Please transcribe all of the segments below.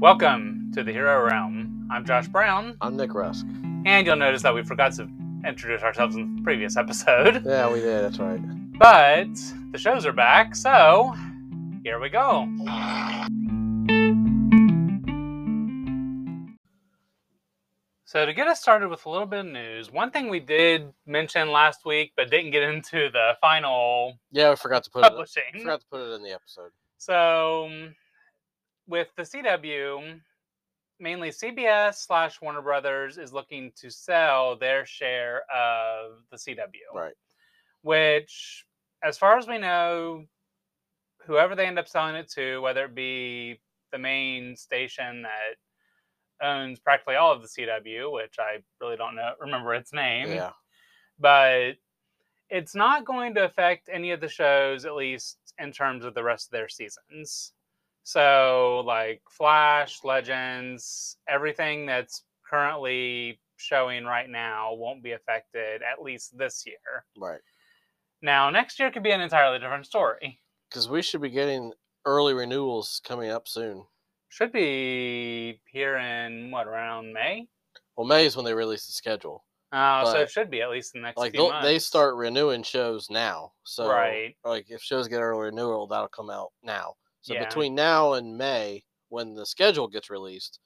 Welcome to the Hero Realm. I'm Josh Brown, I'm Nick Rusk. and you'll notice that we forgot to introduce ourselves in the previous episode. Yeah, we did. That's right. But the shows are back, so here we go. So, to get us started with a little bit of news, one thing we did mention last week but didn't get into the final Yeah, we forgot to put it. publishing. We forgot to put it in the episode. So, with the CW, mainly CBS slash Warner Brothers is looking to sell their share of the CW. Right. Which, as far as we know, whoever they end up selling it to, whether it be the main station that owns practically all of the CW, which I really don't know remember its name Yeah. but it's not going to affect any of the shows, at least in terms of the rest of their seasons. So, like Flash, Legends, everything that's currently showing right now won't be affected, at least this year. Right. Now, next year could be an entirely different story. Because we should be getting early renewals coming up soon. Should be here in what around May? Well, May is when they release the schedule. Uh, so it should be at least the next Like few they'll- months. they start renewing shows now. So right. like if shows get early renewal, that'll come out now. So Yeah. between now and May, when the schedule gets released,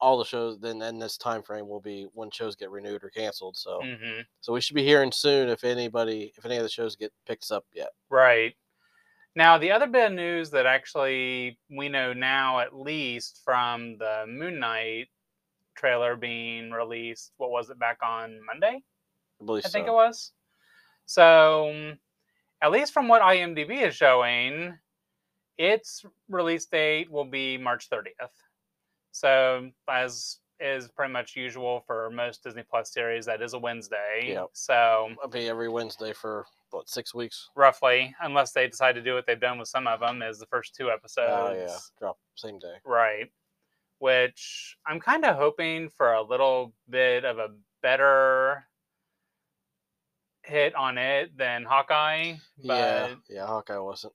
all the shows then in this time frame will be when shows get renewed or canceled. So hmm so we should be hearing soon if anybody if any of the shows get picked up yet. Right. Now, the other bit of news that actually we know now, at least from the Moon Knight trailer being released, what was it back on Monday? I believe I think so. it was. So, at least from what IMDb is showing, its release date will be March 30th. So, as is pretty much usual for most Disney Plus series, that is a Wednesday. Yep. So, I'll be every Wednesday for what six weeks. roughly, unless they decide to do what they've done with some of them, is the first two episodes. Oh yeah, drop same day. Right. Which I'm kind of hoping for a little bit of a better hit on it than Hawkeye. But yeah, yeah. Hawkeye wasn't.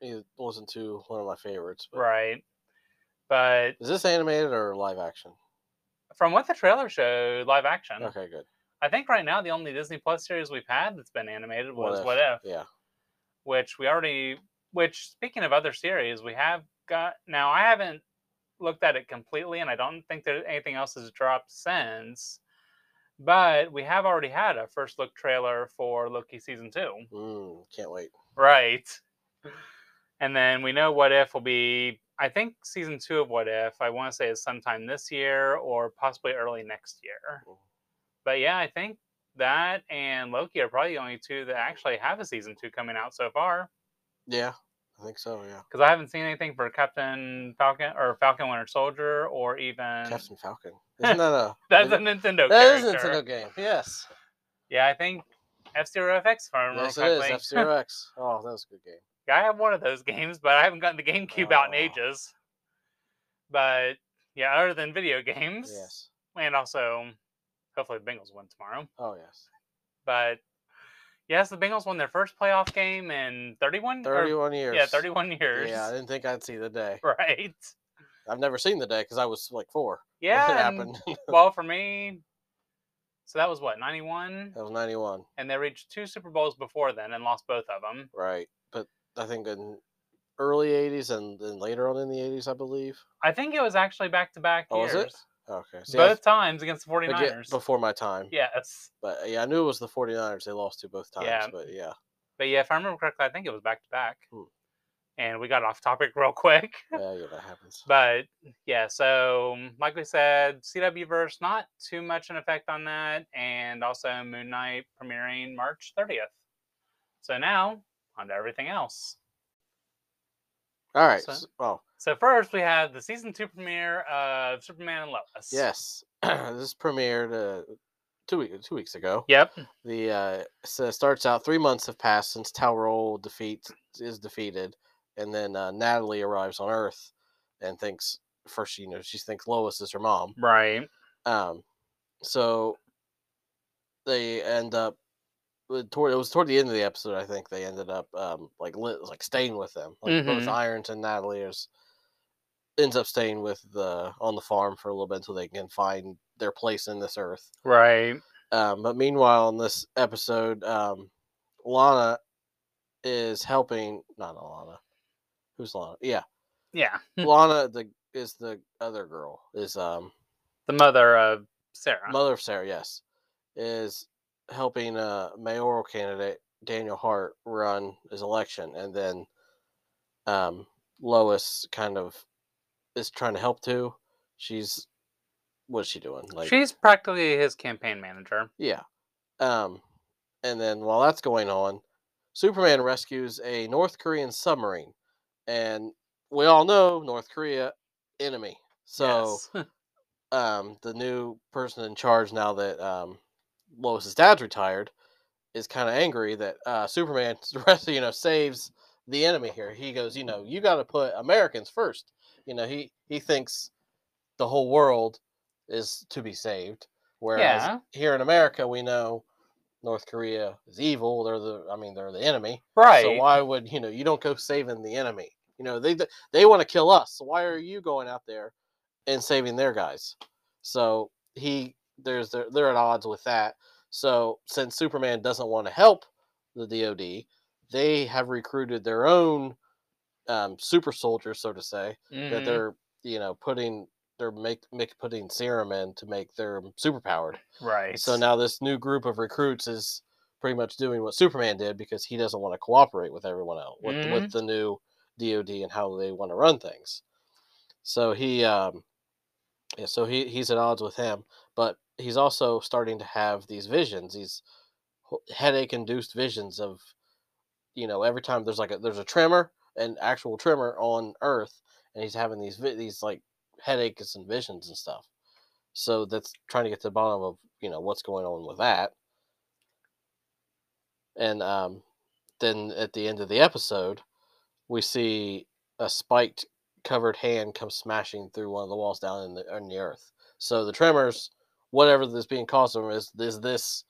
He wasn't too one of my favorites. But right. But Is this animated or live action? from what the trailer showed, live action. Okay, good. I think right now the only Disney Plus series we've had that's been animated was What If, Yeah. which we already. Which speaking of other series, we have got now. I haven't looked at it completely, and I don't think that anything else has dropped since. But we have already had a first look trailer for Loki season two, Mm, can't wait. right? And then we know What If will be. I think season two of What If I want to say is sometime this year or possibly early next year. But yeah, I think that and Loki are probably the only two that actually have a season two coming out so far. Yeah, I think so. Yeah. Because I haven't seen anything for Captain Falcon or Falcon Winter Soldier or even Captain Falcon. Isn't that a? that's a Nintendo that is a. Nintendo game. Yes. Yeah, I think F Zero GX. If I remember Yes, it is. F Zero X. Oh, that was a good game. Yeah, I have one of those games, but I haven't gotten the GameCube out in Oh. ages. But yeah, other than video games, Yes. and also hopefully the Bengals win tomorrow. Oh yes. But yes, the Bengals won their first playoff game in 31. or- Thirty-one years. Yeah, 31 years. Yeah, I didn't think I'd see the day. Right. I've never seen the day because I was like four. Yeah. it and- happened. well, for me, so that was what 91, that was ninety-one. and they reached two Super Bowls before then and lost both of them. Right. But I think in early 80s and then later on in the 80s, I believe. I think it was actually back to back Oh, years. was it? Okay. See, I both times against the was- again, 49ers. before my time. Yes. But uh, yeah, I knew it was the 49ers they lost to both times. Yeah. But yeah. But yeah, if I remember correctly, I think it was back to back. Hmm. And we got off topic real quick. Yeah, yeah, that happens. But yeah, so like we said, CW verse not too much an effect on that, and also Moon Knight premiering March 30th. So now on to everything else. All right. So- well, So first we have the season two premiere of Superman and Lois. yes. this premiered uh, two, week, two weeks ago. Yep. The uh, so it starts out three months have passed since Tal-Rho defeat is defeated, and then uh, Natalie arrives on Earth and thinks first you know she thinks Lois is her mom. Right. Um, so they end up toward it was toward the end of the episode. I think they ended up um like lit, like staying with them. Like both Mhm. Irons and Natalie is ends up staying with the on the farm for a little bit until they can find their place in this earth. Right. Um, but meanwhile, in this episode, um, Lana is helping. Not Lana. Who's Lana? Yeah, Yeah. Lana. The is the other girl. Is um The mother of Sarah. mother of Sarah. Yes, is helping uh mayoral candidate Daniel Hart run his election, and then um Lois kind of is trying to help too. She's what's she doing? Like She's practically his campaign manager. Yeah. Um, and then while that's going on, Superman rescues a North Korean submarine, and we all know North Korea enemy. So Yes. um, the new person in charge now that um, Lois's dad's retired is kind of angry that uh, Superman, you know, saves the enemy here. He goes, you know, you got to put Americans first. You know, he he thinks the whole world is to be saved, whereas Yeah. here in America we know North Korea is evil. They're the, I mean, they're the enemy. right. So why would you know? You don't go saving the enemy. You know, they they want to kill us. So why are you going out there and saving their guys? So he there's they're, they're at odds with that. So since Superman doesn't want to help the DoD, they have recruited their own um, super soldiers, so to say, that Mhm. they're you know putting they're make, make putting serum in to make them super powered. right. So now this new group of recruits is pretty much doing what Superman did because he doesn't want to cooperate with everyone else with, Mhm. with the new DoD and how they want to run things. So he, um, yeah, so he he's at odds with him, but he's also starting to have these visions, these headache induced visions of, you know, every time there's like a there's a tremor, an actual tremor on Earth, and he's having these these like headaches and visions and stuff. So that's trying to get to the bottom of you know what's going on with that. And um, then at the end of the episode, we see a spiked covered hand come smashing through one of the walls down in the in the earth. So the tremors, whatever that's being caused from is is this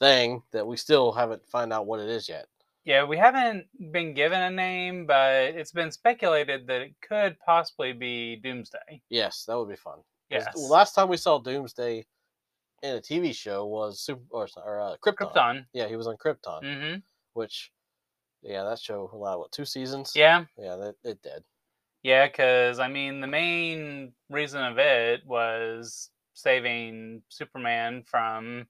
thing that we still haven't found out what it is yet. Yeah, we haven't been given a name, but it's been speculated that it could possibly be Doomsday. Yes, that would be fun. Yes. Last time we saw Doomsday in a TV show was Super or, or uh, Krypton. Krypton. Yeah, he was on Krypton, Mm-hmm. which yeah, that show a lot what two seasons. Yeah. yeah, that it did. Yeah, because I mean, the main reason of it was saving Superman from.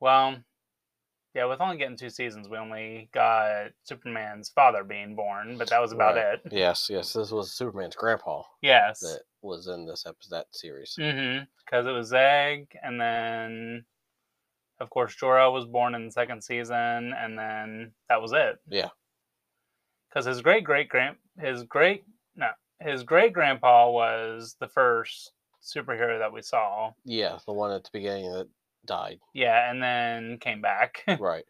Well, yeah, with only getting two seasons, we only got Superman's father being born, but that was about Right. it. Yes, yes, this was Superman's grandpa Yes. that was in this episode that series. Mm-hmm. Because it was Egg, and then, of course, Jor-El was born in the second season, and then that was it. Yeah. Because his great great grand his great no his great grandpa was the first superhero that we saw. Yeah, the one at the beginning that died. Yeah, and then came back. Right.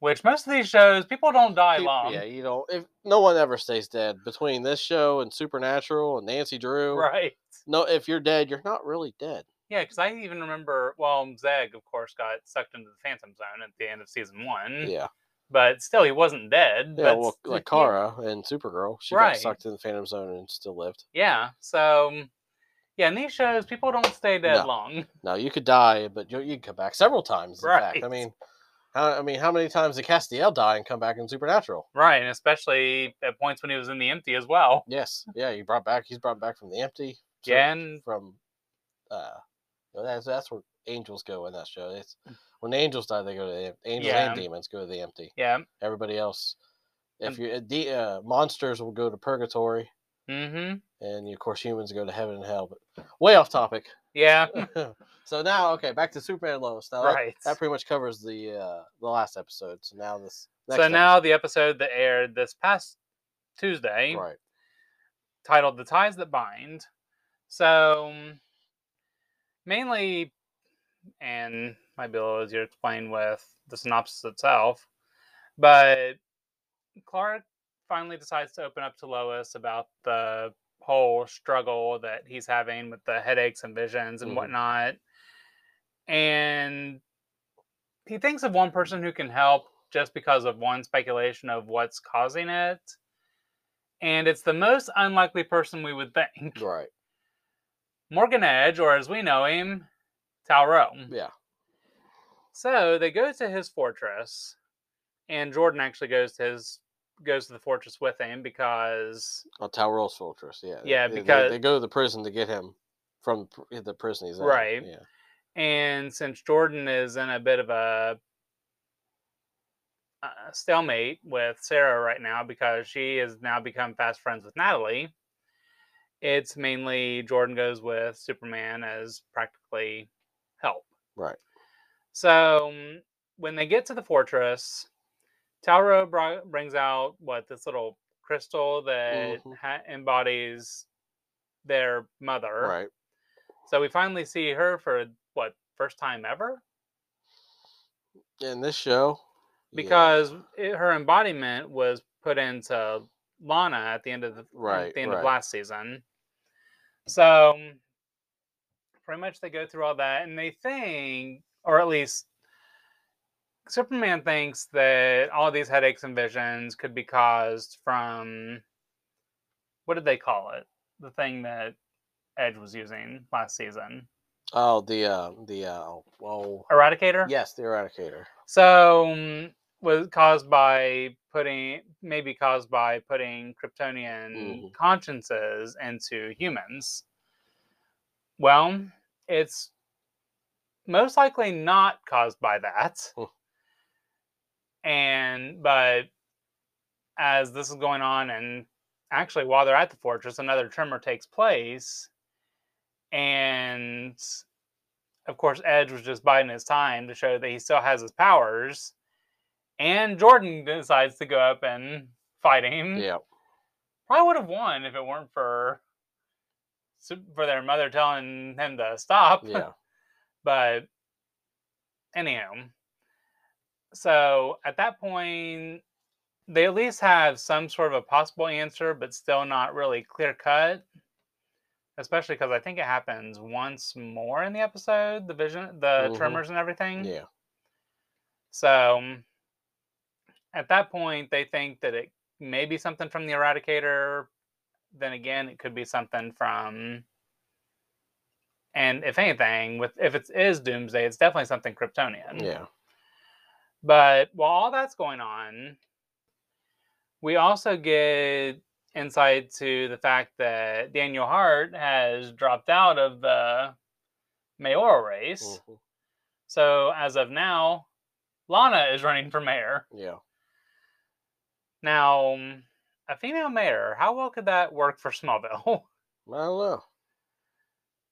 Which most of these shows, people don't die Peop- long. Yeah, you know, if no one ever stays dead between this show and Supernatural and Nancy Drew. Right. No, if you're dead, you're not really dead. Yeah, because I even remember, well, Seg, of course, got sucked into the Phantom Zone at the end of season one. Yeah. But still, he wasn't dead. Yeah, well, like yeah. Kara and Supergirl, she Right. got sucked in the Phantom Zone and still lived. Yeah. So, yeah, in these shows, people don't stay dead No. long. No, you could die, but you you come back several times. In fact, I Right. mean, how I mean, how many times did Castiel die and come back in Supernatural? Right. And especially at points when he was in the empty as well. Yes, yeah, he brought back. He's brought back from the empty. so- Yeah. And from uh, that's that's where angels go in that show. It's when the angels die, they go to the angels Yeah. and demons go to the empty. yeah. Everybody else, if you uh, de- uh, monsters will go to purgatory, Mm-hmm. And of course humans go to heaven and hell. But way off topic. Yeah. so now, okay, back to Superman and Lois. Now that, right. that pretty much covers the uh, the last episode. So now this. so next now the episode that aired this past Tuesday, right? titled "The Ties That Bind." So mainly, and might be a little easier to explain with the synopsis itself, but Clark finally decides to open up to Lois about the whole struggle that he's having with the headaches and visions and Mhm. whatnot. And he thinks of one person who can help just because of one speculation of what's causing it. And it's the most unlikely person we would think. Right. Morgan Edge, or as we know him, Tal-Rho. Yeah. So they go to his fortress, and Jordan actually goes to his goes to the fortress with him because Oh, Tal-Rho's fortress. Yeah. Yeah, they- they- because- they, go to the prison to get him from the prison he's in. Right. Yeah. and since Jordan is in a bit of a uh, stalemate with Sarah right now because she has now become fast friends with Natalie, it's mainly Jordan goes with Superman as practically help. Right. So when they get to the fortress, Tal-Rho br- brings out what this little crystal that Mhm. ha- embodies their mother. Right. So we finally see her for what first time ever In this show. yeah, because it, her embodiment was put into Lana at the end of the Right, at the end right. of last season. So pretty much they go through all that and they think, or at least Superman thinks that all these headaches and visions could be caused from what did they call it? The thing that Edge was using last season. Oh, the uh, the uh, oh, Eradicator? yes, the Eradicator. So um, was caused by putting maybe caused by putting Kryptonian Mhm. consciences into humans. Well, it's most likely not caused by that. And but as this is going on and actually while they're at the fortress another tremor takes place and of course edge was just biding his time to show that he still has his powers and jordan decides to go up and fight him Yeah. probably would have won if it weren't for for their mother telling him to stop Yeah. but anyhow so at that point they at least have some sort of a possible answer but still not really clear cut especially because i think it happens once more in the episode the vision the Mhm. tremors and everything Yeah. so at that point they think that it may be something from the eradicator then again it could be something from and if anything with if it is doomsday it's definitely something kryptonian Yeah. But while all that's going on, we also get insight to the fact that Daniel Hart has dropped out of the mayoral race. mhm, So as of now, Lana is running for mayor. Yeah. Now, a female mayor, how well could that work for Smallville? I don't know.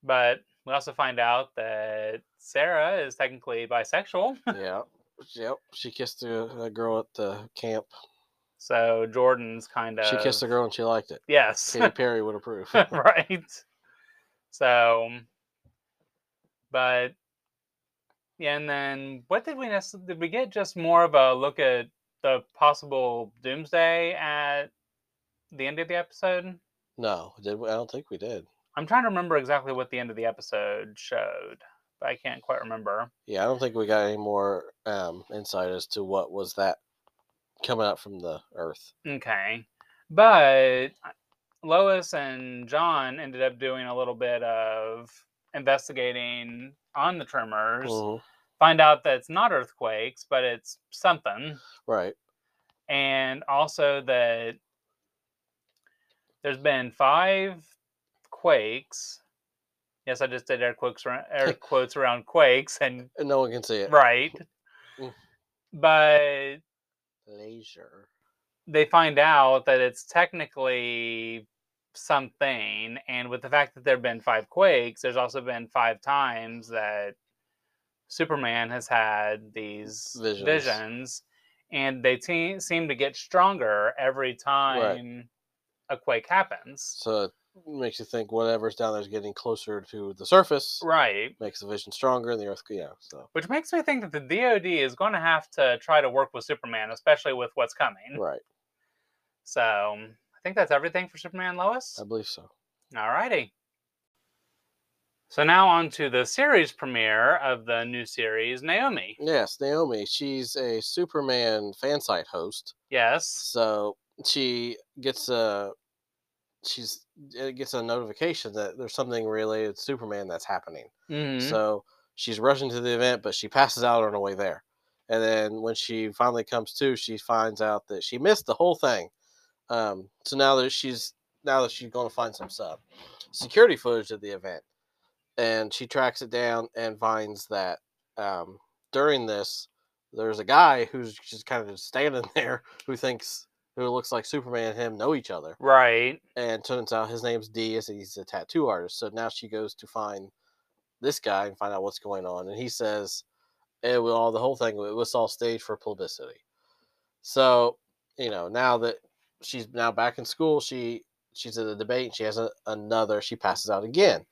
but we also find out that Sarah is technically bisexual. Yeah. Yep. She kissed a, girl at the camp. So Jordan's kind of She kissed a girl and she liked it. Yes. Katy Perry would approve. right. So, but yeah, and then what did we did we get? Just more of a look at the possible doomsday at the end of the episode. no, did we? I don't think we did. I'm trying to remember exactly what the end of the episode showed, but I can't quite remember. Yeah, I don't think we got any more um, insight as to what was that coming out from the earth. Okay, but uh, Lois and John ended up doing a little bit of investigating on the tremors. Mhm, find out that it's not earthquakes, but it's something. Right. And also that there's been five quakes. Yes, I just did air quotes around, air quotes around quakes and And no one can see it. right. Mm. But Laser. they find out that it's technically something and with the fact that there have been five quakes there's also been five times that superman has had these Visions. visions, and they te- seem to get stronger every time a quake happens So makes you think whatever's down there is getting closer to the surface. right Makes the vision stronger and the earth. Yeah. So which makes me think that the dod is going to have to try to work with superman especially with what's coming right. so um, i think that's everything for superman lois I believe so. All righty. So now on to the series premiere of the new series, Naomi. Yes, Naomi. She's a Superman fan site host. Yes. So she gets a she's it gets a notification that there's something related to Superman that's happening. Mhm. So she's rushing to the event, but she passes out on her way there. And then when she finally comes to, she finds out that she missed the whole thing. Um, so now that she's now that she's going to find some sub security footage of the event, and she tracks it down and finds that um, during this, there's a guy who's just kind of just standing there who thinks who looks like Superman and him know each other right. and turns out his name's D. and He's a tattoo artist. So now she goes to find this guy and find out what's going on, and he says, eh, "It was all the whole thing. It was all staged for publicity." So you know now that she's now back in school, she she's at a debate. And she has a, another. She passes out again.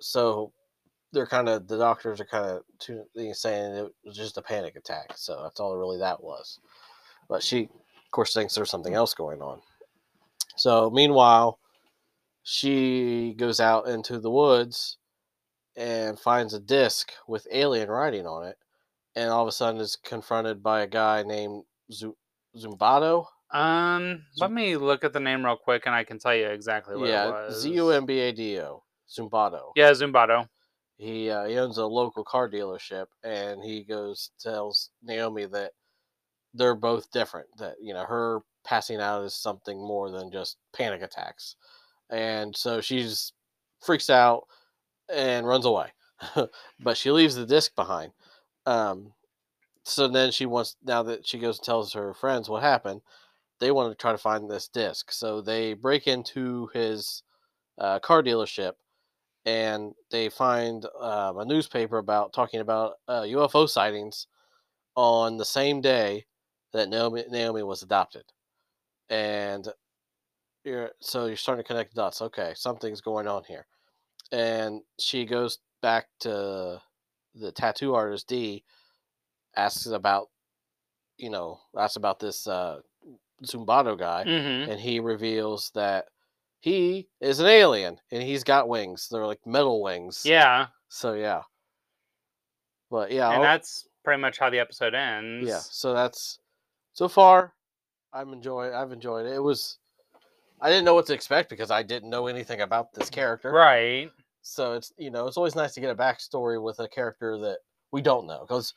So they're kind of the doctors are kind of saying it was just a panic attack. So that's all really that was. But she, of course, thinks there's something else going on. So meanwhile, she goes out into the woods and finds a disc with alien writing on it, and all of a sudden is confronted by a guy named Z- Zumbado. Um, let me look at the name real quick, and I can tell you exactly what it Yeah, was. Z U M B A D O. Zumbado. Yeah, Zumbado. He uh, he owns a local car dealership, and he goes tells Naomi that they're both different. That you know her passing out is something more than just panic attacks, and so she's freaks out and runs away. but she leaves the disc behind. Um, so then she wants now that she goes and tells her friends what happened. They want to try to find this disc, so they break into his uh, car dealership and they find um, a newspaper about talking about uh, UFO sightings on the same day that Naomi, Naomi was adopted, and you're so you're starting to connect the dots. Okay, something's going on here, and she goes back to the tattoo artist D, asks about, you know, asks about this uh, Zumbado guy, Mm-hmm. and he reveals that he is an alien and he's got wings. They're like metal wings. Yeah, So yeah. But yeah, and I'll- that's pretty much how the episode ends. yeah. So that's so far. I'm enjoying. I've enjoyed it. It was. I didn't know what to expect because I didn't know anything about this character. Right. So it's you know it's always nice to get a backstory with a character that we don't know because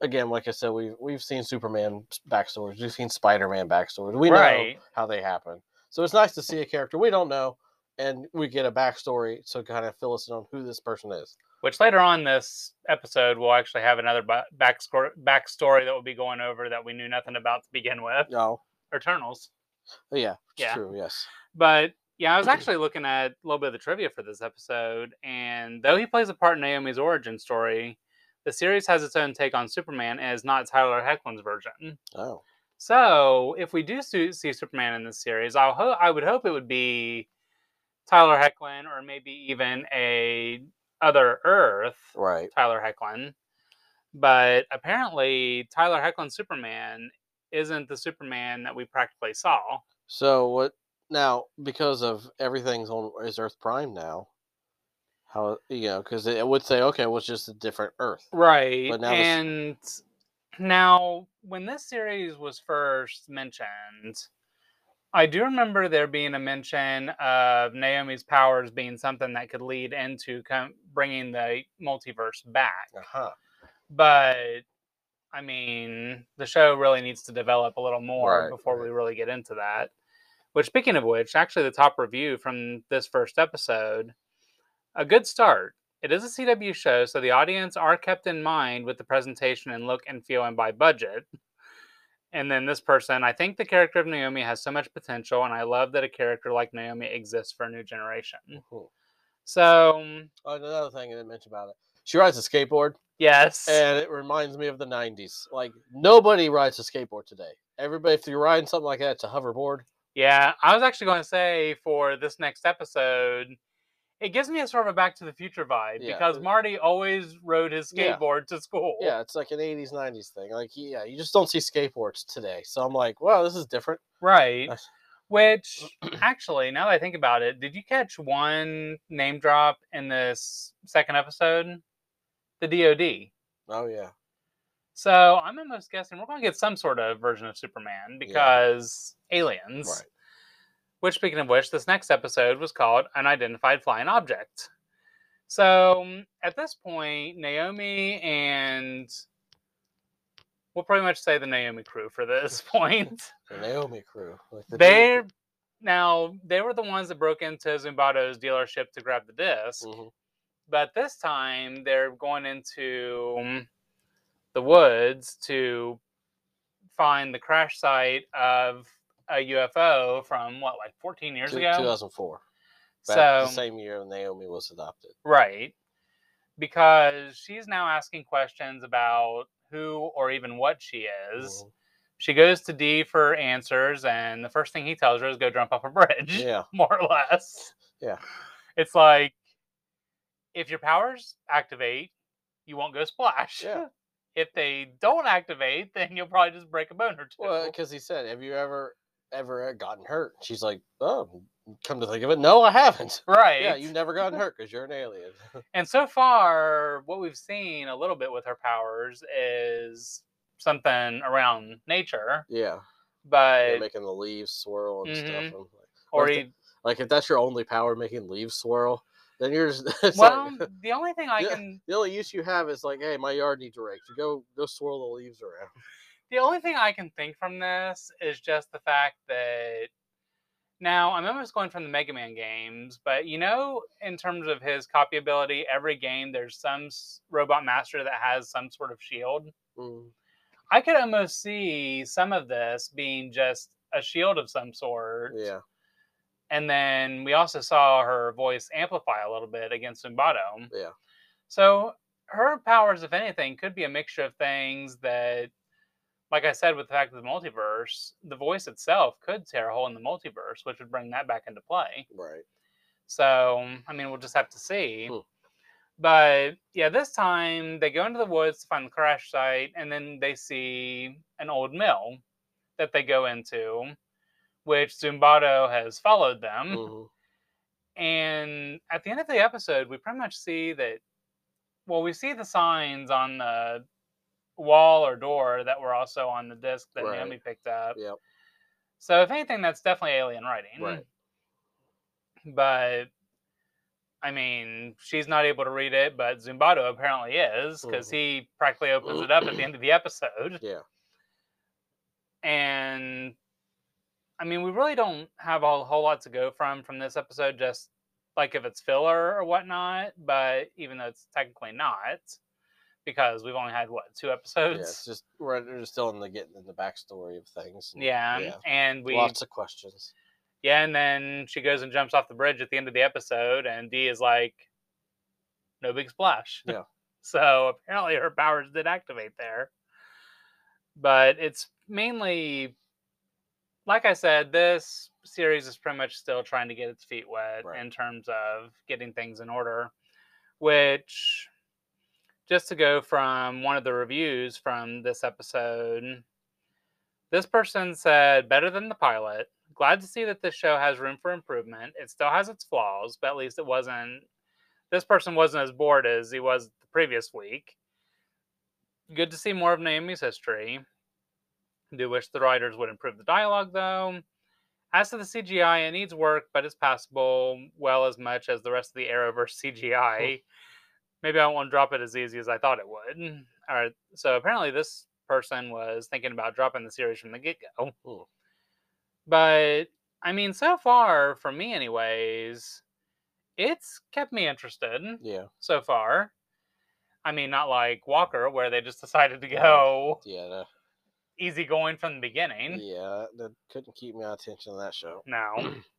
again, like I said, we've we've seen Superman backstories, we've seen Spider Man backstories, we know how they happen. So it's nice to see a character we don't know, and we get a backstory to kind of fill us in on who this person is. Which later on this episode, we'll actually have another ba- backstory backstory that we'll be going over that we knew nothing about to begin with. No, Eternals. oh, yeah, Yeah. true. Yes. But yeah, I was actually looking at a little bit of the trivia for this episode, and though he plays a part in Naomi's origin story, the series has its own take on Superman and is not Tyler Hoechlin's version. Oh, So, if we do see, see Superman in this series, I'll ho- I would hope it would be Tyler Hoechlin or maybe even a other Earth right. Tyler Hoechlin. But apparently, Tyler Hoechlin's Superman isn't the Superman that we practically saw. So what now? Because of everything's on is Earth Prime now. How you know? Because it would say okay, well, it's just a different Earth. Right. But now this- and now, when this series was first mentioned, I do remember there being a mention of Naomi's powers being something that could lead into com- bringing the multiverse back. Uh huh. But I mean, the show really needs to develop a little more Right, before we really get into that. Which, speaking of which, actually, the top review from this first episode, a good start. It is a CW show, so the audience are kept in mind with the presentation and look and feel and by budget. And then this person, I think the character of Naomi has so much potential, and I love that a character like Naomi exists for a new generation. Mhm. So, Oh, another thing I didn't mention about it. She rides a skateboard, yes. and it reminds me of the '90s. Like nobody rides a skateboard today. Everybody, if you're riding something like that, it's a hoverboard. Yeah, I was actually going to say for this next episode, it gives me a sort of a Back to the Future vibe Yeah, because Marty always rode his Yeah. skateboard to school. Yeah, it's like an '80s '90s thing. Like yeah, you just don't see skateboards today. So I'm like, wow, this is different. Right. Which, actually, now that I think about it, did you catch one name drop in this second episode? The DoD. Oh yeah. So I'm almost guessing we're going to get some sort of version of Superman because aliens. Right. Which, speaking of which, this next episode was called Unidentified Flying Object. So at this point, Naomi and we'll pretty much say the Naomi crew for this point. The Naomi crew. Like the they now they were the ones that broke into Zumbado's dealership to grab the disc, hmm but this time they're going into the woods to find the crash site of a UFO from what, like 14 years ago? 2004. Back So the same year Naomi was adopted. Right. Because she's now asking questions about who or even what she is. Mhm. She goes to D for answers, and the first thing he tells her is go jump off a bridge, Yeah. more or less. Yeah. It's like if your powers activate, you won't go splash. Yeah. If they don't activate, then you'll probably just break a bone or two. Well, because he said, "Have you ever ever gotten hurt?" She's like, "Oh, come to think of it, no, I haven't." right. Yeah, you've never gotten hurt because you're an alien. And so far, what we've seen a little bit with her powers is something around nature, yeah, but yeah, making the leaves swirl and stuff. Mhm. and like, or if he, like if that's your only power, making leaves swirl, then you're just well, like, the only thing I Yeah. can the only use you have is like, hey, my yard needs raked. Go go swirl the leaves around. The only thing I can think from this is just the fact that now I'm almost going from the Mega Man games, but you know, in terms of his copy ability, every game there's some s- robot master that has some sort of shield. Mm, I could almost see some of this being just a shield of some sort. yeah, And then we also saw her voice amplify a little bit against Zumbado. yeah, So her powers, if anything, could be a mixture of things that, like I said, with the fact of the multiverse, the voice itself could tear a hole in the multiverse, which would bring that back into play. right. So, I mean, we'll just have to see. Hmm. But yeah, this time they go into the woods to find the crash site, and then they see an old mill that they go into, which Zumbado has followed them. mhm, And at the end of the episode, we pretty much see that, well, we see the signs on the wall or door that were also on the disc that Right. Naomi picked up. Yep. So, if anything, that's definitely alien writing. Right. But, I mean, she's not able to read it, but Zumbado apparently is because Mhm. he practically opens it up at the end of the episode. Yeah. And I mean, we really don't have a whole lot to go from from this episode, just like if it's filler or whatnot. But even though it's technically not, because we've only had what two episodes. Yeah, it's just we're, still in the getting in the backstory of things. and- Yeah, yeah. and we Lots of questions. yeah, and then she goes and jumps off the bridge at the end of the episode, and Dee is like, "No big splash." Yeah. so apparently her powers did activate there, but it's mainly, like I said, this series is pretty much still trying to get its feet wet Right. in terms of getting things in order, which. Just to go from one of the reviews from this episode, this person said, better than the pilot. Glad to see that this show has room for improvement. It still has its flaws, but at least it wasn't. This person wasn't as bored as he was the previous week. Good to see more of Naomi's history. Do wish the writers would improve the dialogue, though. As to the CGI, it needs work, but it's passable well as much as the rest of the Arrowverse CGI. Maybe I won't drop it as easy as I thought it would. All right, so apparently this person was thinking about dropping the series from the get go. But I mean, so far, for me, anyways, it's kept me interested Yeah. so far. I mean, not like Walker, where they just decided to go Yeah. easy going from the beginning. yeah. That couldn't keep my attention on that show. No.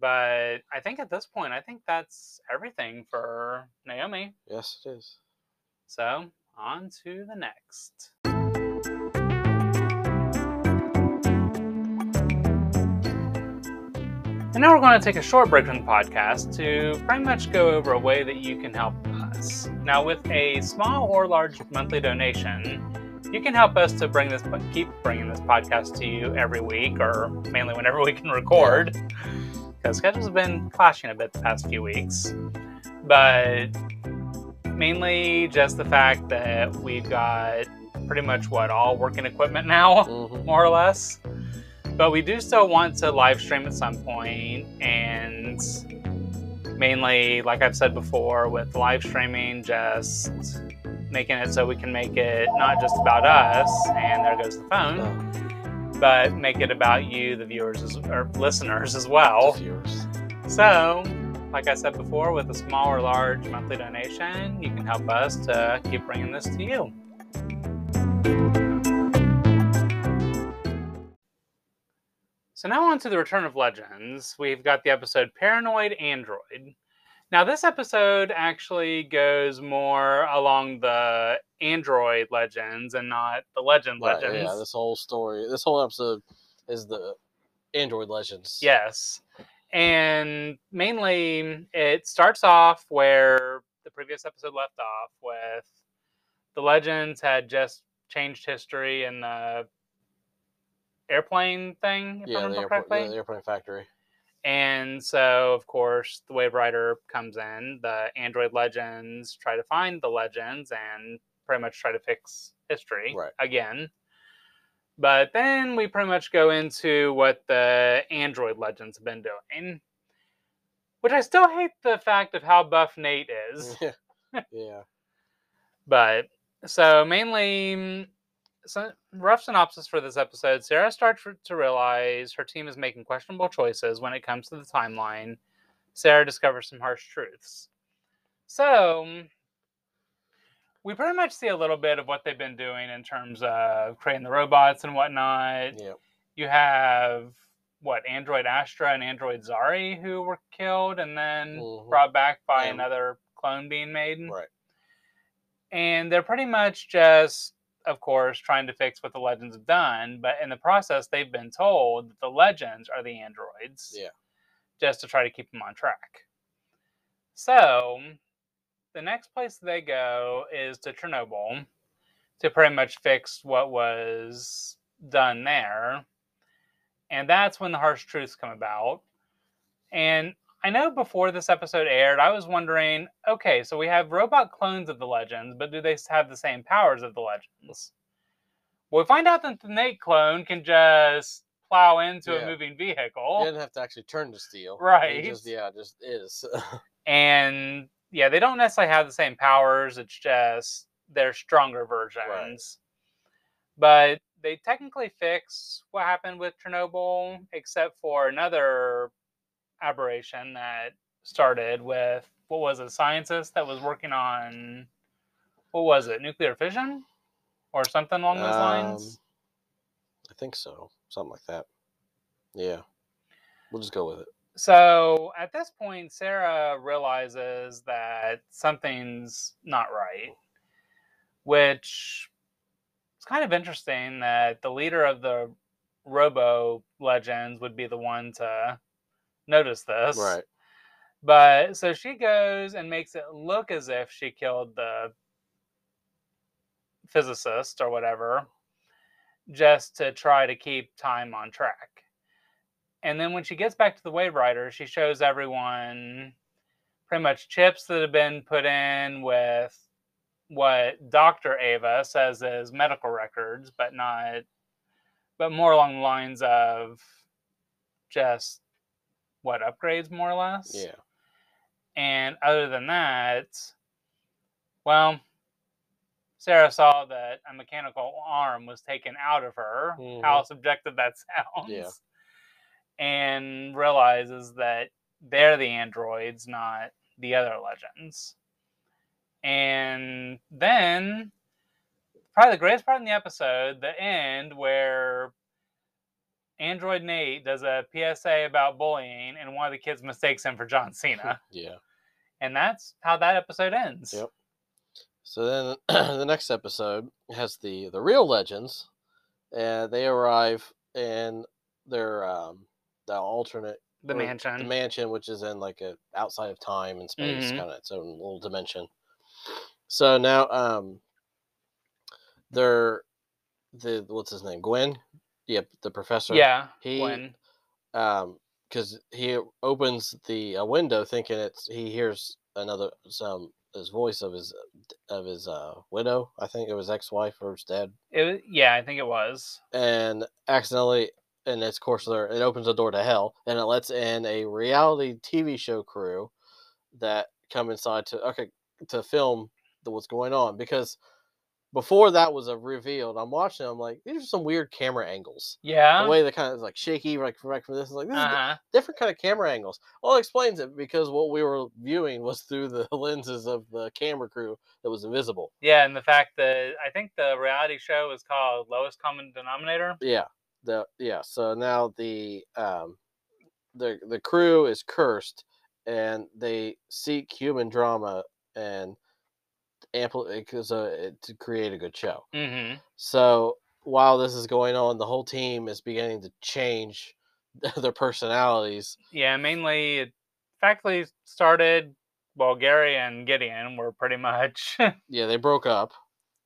but I think at this point, I think that's everything for Naomi. Yes, it is. So, on to the next. And now we're going to take a short break from the podcast to pretty much go over a way that you can help us. Now, with a small or large monthly donation, you can help us to bring this, keep bringing this podcast to you every week, or mainly whenever we can record, because schedules have been clashing a bit the past few weeks. But mainly just the fact that we've got pretty much what all working equipment now Mhm. more or less But we do still want to live stream at some point, and mainly, like I've said before, with live streaming, just making it so we can make it not just about us, and there goes the phone, No, but make it about you, the viewers as, or listeners as the well. viewers. So, like I said before, with a small or large monthly donation, you can help us to keep bringing this to you. So now on to the Return of Legends. We've got the episode Paranoid Android. Now this episode actually goes more along the Android legends and not the Legend Right, legends. yeah, this whole story, this whole episode is the Android Legends. Yes. And mainly it starts off where the previous episode left off with the legends had just changed history in the airplane thing, if I yeah, the airport, correctly. yeah, the airplane factory. And so, of course, the Wave Rider comes in. The Android Legends try to find the Legends and pretty much try to fix history Right. again. But then we pretty much go into what the Android Legends have been doing, which I still hate the fact of how buff Nate is. yeah, yeah, But so mainly, so rough synopsis for this episode: Sarah starts to realize her team is making questionable choices when it comes to the timeline. Sarah discovers some harsh truths. So we pretty much see a little bit of what they've been doing in terms of creating the robots and whatnot. yeah. You have what Android Astra and Android Zari who were killed and then Mhm. brought back by Yeah. another clone being made Right. and they're pretty much just of course trying to fix what the legends have done but in the process they've been told that the legends are the androids Yeah. just to try to keep them on track. So the next place they go is to chernobyl to pretty much fix what was done there. And that's when the harsh truths come about. And I know before this episode aired, I was wondering okay, so we have robot clones of the legends, but do they have the same powers of the legends? Well, we find out that the Nate clone can just plow into Yeah. a moving vehicle. He didn't have to actually turn to steel. He Right. just, yeah, just is. And yeah, they don't necessarily have the same powers, it's just they're stronger versions. But they technically fix what happened with Chernobyl, except for another aberration that started with what was a scientist that was working on what was it, nuclear fission? Or something along those um, lines? I think so. Something like that. Yeah. We'll just go with it. So at this point, Sarah realizes that something's not right, which is kind of interesting that the leader of the Robo Legends would be the one to notice this. Right. But so she goes and makes it look as if she killed the physicist or whatever, just to try to keep time on track. And then when she gets back to the Wave Rider, she shows everyone pretty much chips that have been put in with what Dr. Ava says is medical records, but not, but more along the lines of just what upgrades, more or less. Yeah. And other than that, well, Sarah saw that a mechanical arm was taken out of her, how mm-hmm. subjective that sounds. Yeah. And realizes that they're the androids, not the other legends. And then, probably the greatest part in the episode, the end, where Android Nate does a PSA about bullying, and one of the kids mistakes him for John Cena. Yeah. and that's how that episode ends. Yep. So then the next episode has the the real legends, and they arrive in their um the alternate The mansion. the mansion, which is in like a outside of time and space, Mhm. kind of its own little dimension. So now, um, they're the what's his name, Gwyn? Yep, the professor. yeah. he- when Um, because he opens the uh, window thinking it's he hears another some his voice of his of his uh widow. I think it was ex wife or his dad, it was, yeah, I think it was. and accidentally and it's of course there it opens the door to hell, and it lets in a reality TV show crew that come inside to okay to film the, what's going on because before that was a revealed, I'm watching. I'm like, these are some weird camera angles. Yeah. The way they kind of like shaky, like right from this, like this Uh-huh. different kind of camera angles. Well, it explains it because what we were viewing was through the lenses of the camera crew that was invisible. Yeah, and the fact that I think the reality show is called Lowest Common Denominator. Yeah, the yeah. So now the um, the the crew is cursed, and they seek human drama and ample because uh, to create a good show. Mm-hmm. So while this is going on, the whole team is beginning to change their personalities. Yeah, mainly it factually started. Well, Gary and Gideon were pretty much. Yeah, they broke up,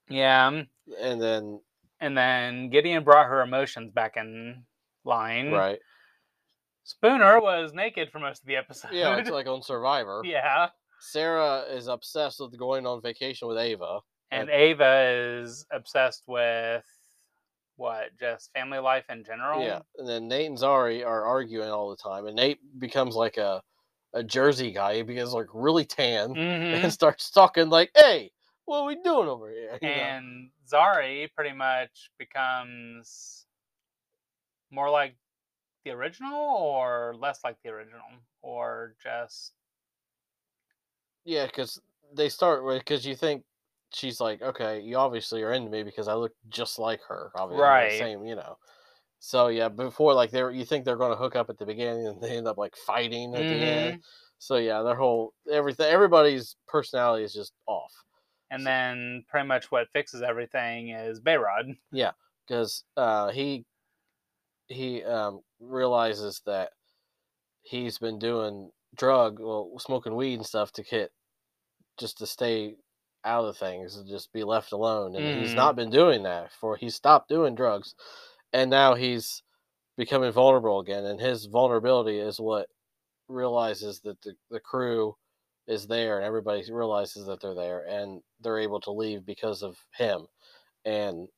yeah, um, and then and then Gideon brought her emotions back in line. right, Spooner was naked for most of the episode. yeah, it's like on Survivor. yeah. Sarah is obsessed with going on vacation with Ava. And Ava is obsessed with what? Just family life in general. Yeah, and then Nate and Zari are arguing all the time, and Nate becomes like a a Jersey guy. He becomes like really tan hmm and starts talking like, "Hey, what are we doing over here?" you know? And Zari pretty much becomes more like the original or less like the original or just Yeah, because they start with because you think she's like, okay, you obviously are into me because I look just like her, obviously, Right. the same, you know. So yeah, before like they were, you think they're going to hook up at the beginning, and they end up like fighting at the Mm-hmm. end. So yeah, their whole everything, everybody's personality is just off and then pretty much what fixes everything is Behrad. Yeah, because uh, he he um, realizes that he's been doing drug, well, smoking weed and stuff to get just to stay out of things and just be left alone. And he's Mhm. not been doing that for he stopped doing drugs, and now he's becoming vulnerable again. And his vulnerability is what realizes that the, the crew is there and everybody realizes that they're there and they're able to leave because of him and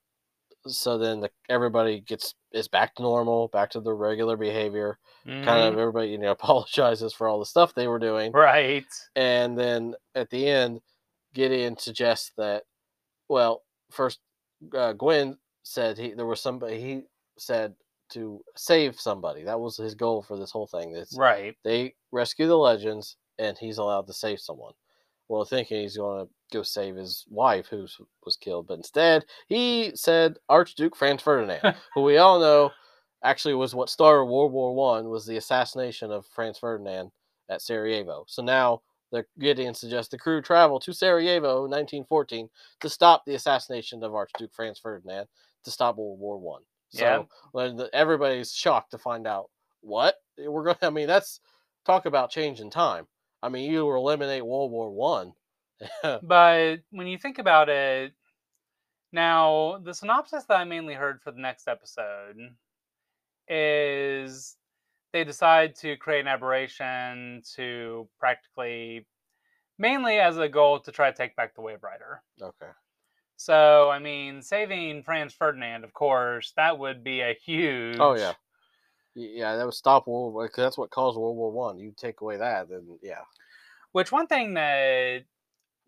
so then the, everybody gets is back to normal back to their regular behavior kind of Mhm. everybody you know apologizes for all the stuff they were doing right. and then at the end gideon suggests that well first uh, Gwyn said he there was somebody he said to save somebody that was his goal for this whole thing it's Right. they rescue the legends and he's allowed to save someone well thinking he's going to go save his wife who was killed but instead he said archduke franz ferdinand who we all know actually was what started world war one was the assassination of franz ferdinand at sarajevo. So now the gideon suggests the crew travel to sarajevo 1914 to stop the assassination of archduke franz ferdinand to stop world war one. So Yeah. when the, everybody's shocked to find out what we're going to i mean that's talk about change in time i mean you eliminate world war one But when you think about it, now the synopsis that I mainly heard for the next episode is they decide to create an aberration to practically, mainly as a goal to try to take back the Wave Rider. okay So, I mean, saving Franz Ferdinand, of course, that would be a huge. Oh, yeah. Yeah that would stop world war because that's what caused world war one you take away that then yeah Which one thing that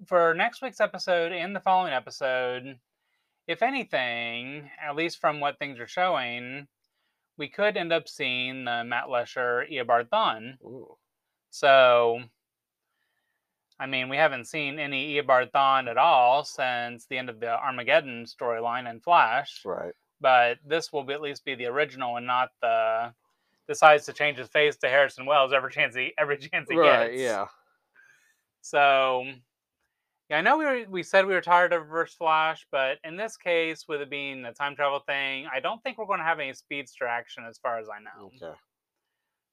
for next week's episode and the following episode, if anything, at least from what things are showing, we could end up seeing the Matt Letscher Eobard Thawne. Ooh. So, I mean, we haven't seen any Eobard Thawne at all since the end of the Armageddon storyline in Flash. right But this will be, at least be the original and not the decides to change his face to Harrison Wells every chance he every chance he right gets. yeah So, yeah, I know we were, we said we were tired of Reverse Flash, but in this case, with it being a time travel thing, I don't think we're going to have any speedster action as far as I know. okay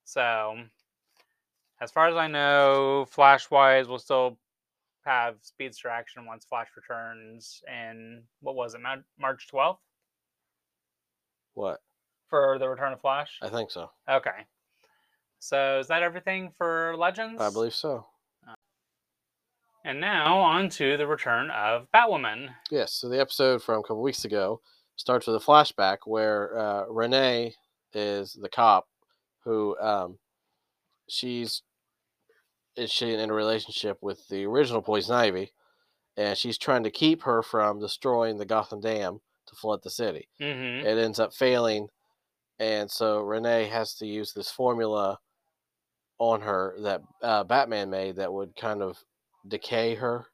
So, as far as I know, Flash wise, we'll still have speedster action once Flash returns in what was it, March twelfth what for the return of Flash. i think so Okay. So is that everything for Legends? i believe so And now on to the return of Batwoman. Yes, so the episode from a couple weeks ago starts with a flashback where uh, Renee is the cop who um, she's is she in a relationship with the original Poison Ivy, and she's trying to keep her from destroying the Gotham Dam to flood the city. Mm-hmm. It ends up failing, and so Renee has to use this formula on her that uh, Batman made that would kind of decay her.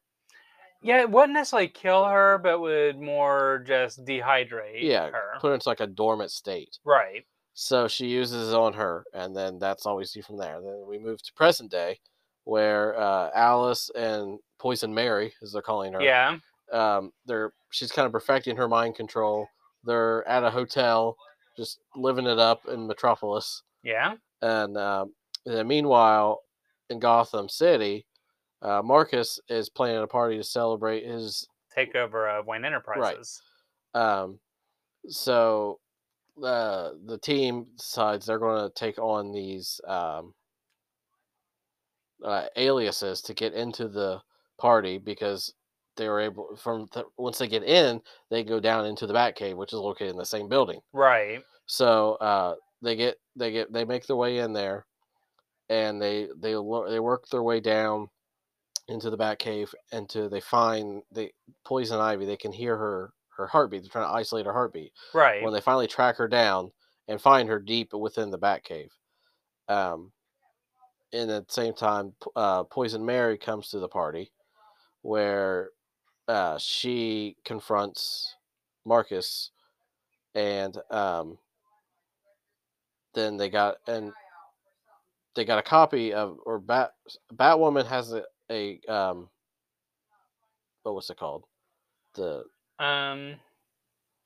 Yeah, it wouldn't necessarily kill her, but would more just dehydrate Yeah, her. put her into like a dormant state. Right. So she uses it on her, and then that's all we see from there. Then we move to present day, where uh, Alice and Poison Mary, as they're calling her, Yeah. Um, they're she's kind of perfecting her mind control. They're at a hotel, just living it up in Metropolis, Yeah. and, um, and then meanwhile, in Gotham City, uh, Marcus is planning a party to celebrate his Takeover of Wayne Enterprises. um, so uh, the team decides they're going to take on these um, uh, aliases to get into the party because they were able from th- once they get in, they go down into the Batcave, which is located in the same building. Right. So uh, they get they get they make their way in there, and they they lo- they work their way down into the Batcave until they find the poison ivy. They can hear her her heartbeat. They're trying to isolate her heartbeat. Right. When they finally track her down and find her deep within the Batcave, um, and at the same time, uh, Poison Mary comes to the party, where uh, she confronts Marcus, and um, then they got and they got a copy of or Bat Batwoman has a, a um, what was it called? The um.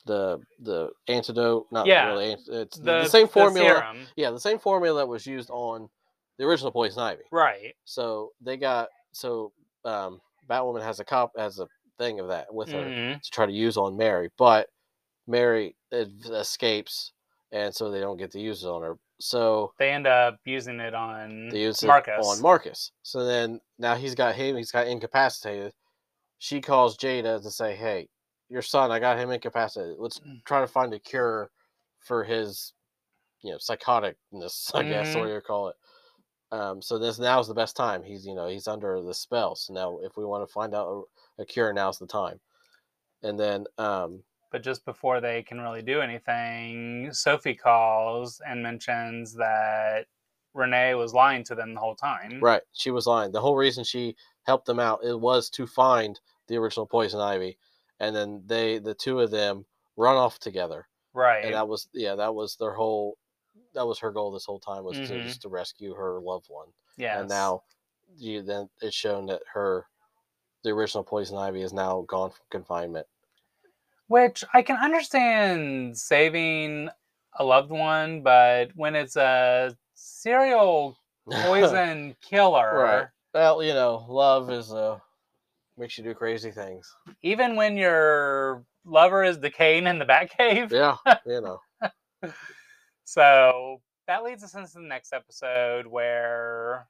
the the antidote, not Yeah, really. It's the, The, the same the formula. serum. Yeah, the same formula that was used on the original Poison Ivy. Right. So they got so um, Batwoman has a cop has a thing of that with her Mhm. to try to use on Mary, but Mary escapes, and so they don't get to use it on her. So They end up using it on they use it Marcus. on Marcus. So then now he's got him. He's got incapacitated. She calls Jada to say, "Hey, your son, I got him incapacitated. Let's Mm. try to find a cure for his, you know, psychoticness. I guess Mhm. what you call it." Um, so this now is the best time. He's you know he's under the spell. So now if we want to find out a, a cure, now's the time. And then um, But just before they can really do anything, Sophie calls and mentions that Renee was lying to them the whole time. Right. She was lying. The whole reason she helped them out it was to find the original poison ivy, and then they the two of them run off together. Right. And that was yeah, that was their whole that was her goal this whole time was to Mhm. just to rescue her loved one. Yeah. And now you then it's shown that her the original poison ivy is now gone from confinement. Which I can understand saving a loved one, but when it's a serial poison killer, Right. well, you know, love is a makes you do crazy things. even when your lover is decaying in the Batcave. Yeah, you know. So that leads us into the next episode where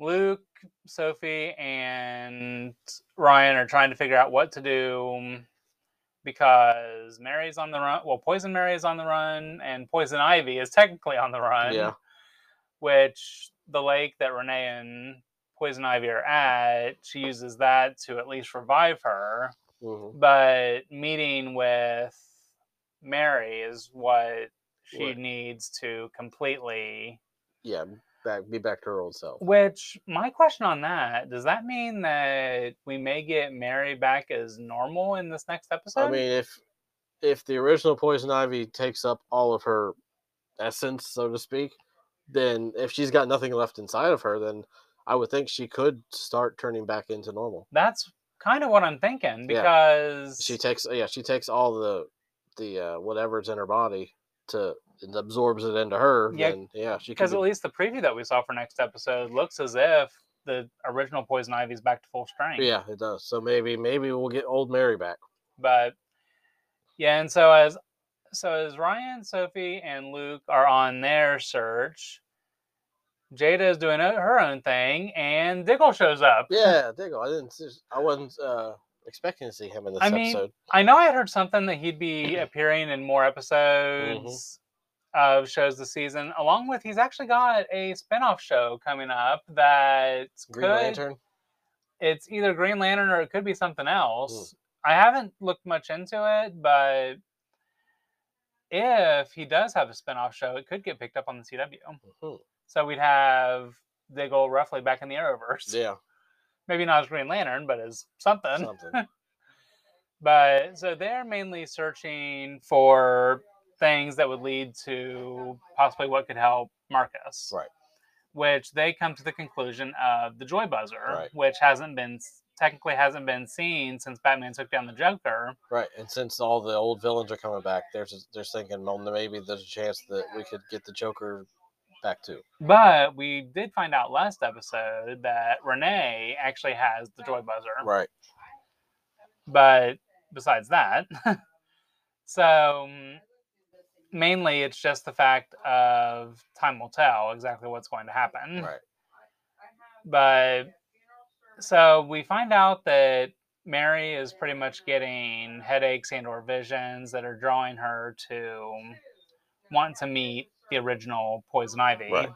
Luke, Sophie, and Ryan are trying to figure out what to do because Mary's on the run. Well, Poison Mary is on the run, and Poison Ivy is technically on the run. Yeah. Which the lake that Renee and Poison Ivy are at, she uses that to at least revive her. hmm But meeting with Mary is what she Right. needs to completely. Yeah, back be back to her old self. Which, my question on that does that mean that we may get Mary back as normal in this next episode? I mean, if if the original poison ivy takes up all of her essence, so to speak, then if she's got nothing left inside of her, then I would think she could start turning back into normal. that's kind of what I'm thinking Yeah. because She takes yeah, she takes all the the uh, whatever's in her body to and absorbs it into her. Yeah, then yeah, she because at least the preview that we saw for next episode looks as if the original Poison Ivy is back to full strength. yeah, it does. So maybe maybe we'll get old Mary back. but yeah and so as so as ryan sophie and luke are on their search jada is doing her own thing and diggle shows up Yeah, Diggle. I didn't. I wasn't uh, expecting to see him in this I mean, episode. i know i had heard something that he'd be appearing in more episodes of shows this season. Along with, he's actually got a spin-off show coming up that Green could Lantern. it's either Green Lantern or it could be something Hmm. else. I haven't looked much into it, but if he does have a spin-off show, it could get picked up on the CW. Mhm. So we'd have Diggle roughly back in the Arrowverse. Yeah, Maybe not as Green Lantern, but as something. something. But so they're mainly searching for things that would lead to possibly what could help Marcus. Right. Which they come to the conclusion of the Joy Buzzer, Right. which hasn't been technically hasn't been seen since Batman took down the Joker. Right, and since all the old villains are coming back, there's they're thinking, well, maybe there's a chance that we could get the Joker back too. But we did find out last episode that Renee actually has the Joy Buzzer. Right. But besides that, so mm, mainly it's just the fact of time will tell exactly what's going to happen. Right. But so we find out that Mary is pretty much getting headaches and or visions that are drawing her to want to meet the original Poison Ivy. Right.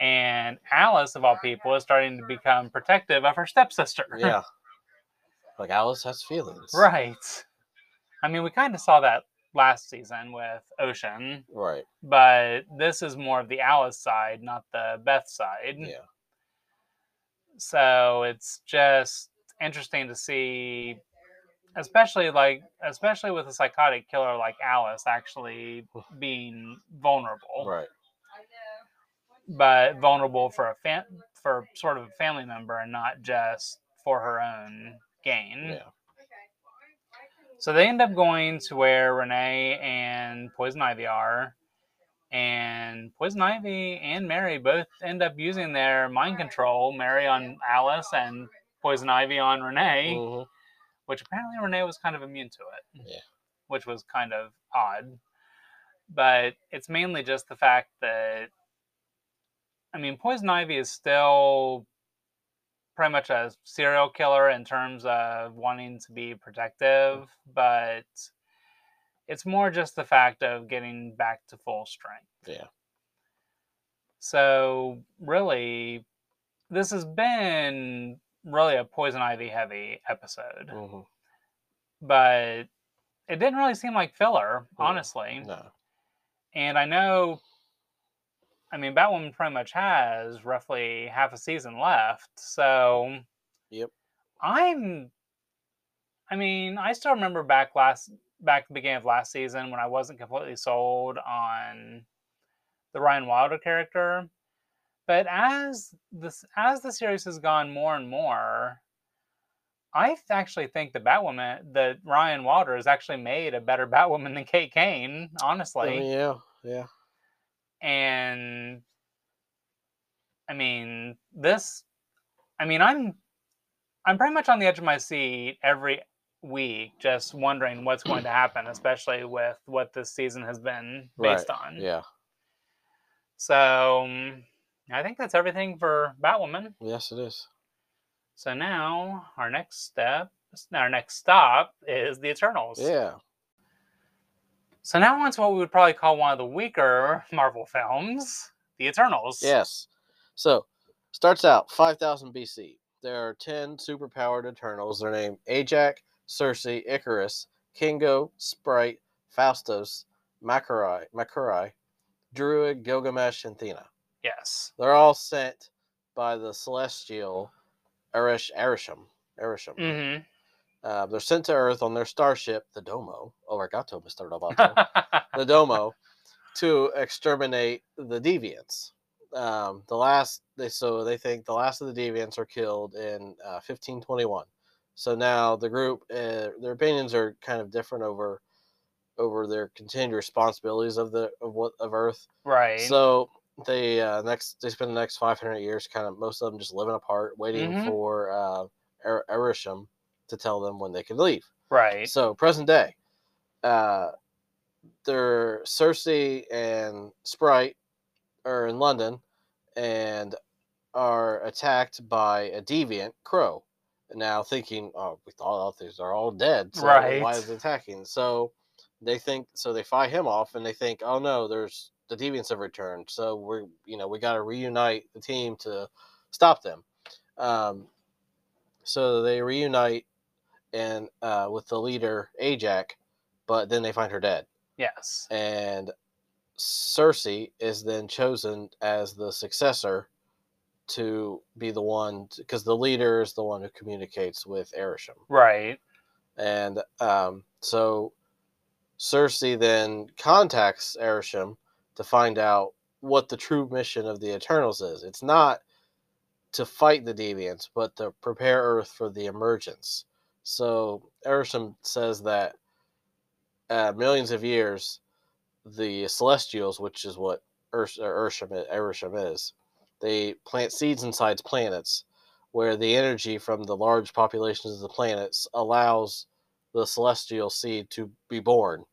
And Alice, of all people, is starting to become protective of her stepsister. Yeah. like Alice has feelings. Right. I mean, we kind of saw that last season with Ocean, Right. but this is more of the Alice side, not the Beth side. Yeah. So it's just interesting to see, especially like, especially with a psychotic killer like Alice actually being vulnerable, Right. but vulnerable for a fan for sort of a family member and not just for her own gain. Yeah. So they end up going to where Renee and Poison Ivy are. And Poison Ivy and Mary both end up using their mind control, Mary on Alice and Poison Ivy on Renee, Mhm. which apparently Renee was kind of immune to it. Yeah. Which was kind of odd. But it's mainly just the fact that I mean Poison Ivy is still pretty much a serial killer in terms of wanting to be protective, but it's more just the fact of getting back to full strength. Yeah. So really, this has been really a poison ivy heavy episode, Mhm. but it didn't really seem like filler, Yeah. honestly. No. And I know, I mean, Batwoman pretty much has roughly half a season left, so Yep. I'm. I mean, I still remember back last back the beginning of last season when I wasn't completely sold on the Ryan Wilder character, but as this as the series has gone more and more, I actually think the Batwoman that Ryan Wilder has actually made a better Batwoman than Kate Kane, honestly. I mean, yeah. Yeah. And I mean this I mean I'm I'm pretty much on the edge of my seat every week just wondering what's going to happen especially with what this season has been based Right. on. Yeah. So I think that's everything for Batwoman. Yes, it is. So now our next step our next stop is the Eternals. Yeah. So now on to what we would probably call one of the weaker Marvel films, The Eternals. Yes. So, starts out 5000 BC. There are 10 superpowered Eternals. They're named Ajak, Sersi, Ikaris, Kingo, Sprite, Phastos, Makkari, Makkari, Druig, Gilgamesh, and Thena. Yes. They're all sent by the celestial Arish, Arishem. Arishem. Mm-hmm. Uh, they're sent to Earth on their starship, the Domo. Oh, Arigato, Mr. Roboto. the Domo to exterminate the deviants. Um, the last they so they think the last of the deviants are killed in uh, 1521. So now the group, uh, their opinions are kind of different over over their continued responsibilities of the of what of Earth. right. So they uh, next they spend the next 500 years kind of most of them just living apart, waiting Mhm. for uh, Er- Arishem to tell them when they can leave. right. So present day, uh, they're Sersi and Sprite are in London and are attacked by a deviant crow. Now thinking, oh, we thought all these are all dead. So Why is it attacking? So they think so. They fight him off, and they think, oh no, there's the deviants have returned. So we're you know we got to reunite the team to stop them. Um, so they reunite and uh, with the leader Ajak, but then they find her dead, Yes. and Sersi is then chosen as the successor to be the one because the leader is the one who communicates with Arishem. Right. And um, so Sersi then contacts Arishem to find out what the true mission of the Eternals is. It's not to fight the deviants, but to prepare Earth for the emergence. So Arishem says that uh, millions of years, the Celestials, which is what or Arishem, Arishem is, they plant seeds inside planets where the energy from the large populations of the planets allows the celestial seed to be born.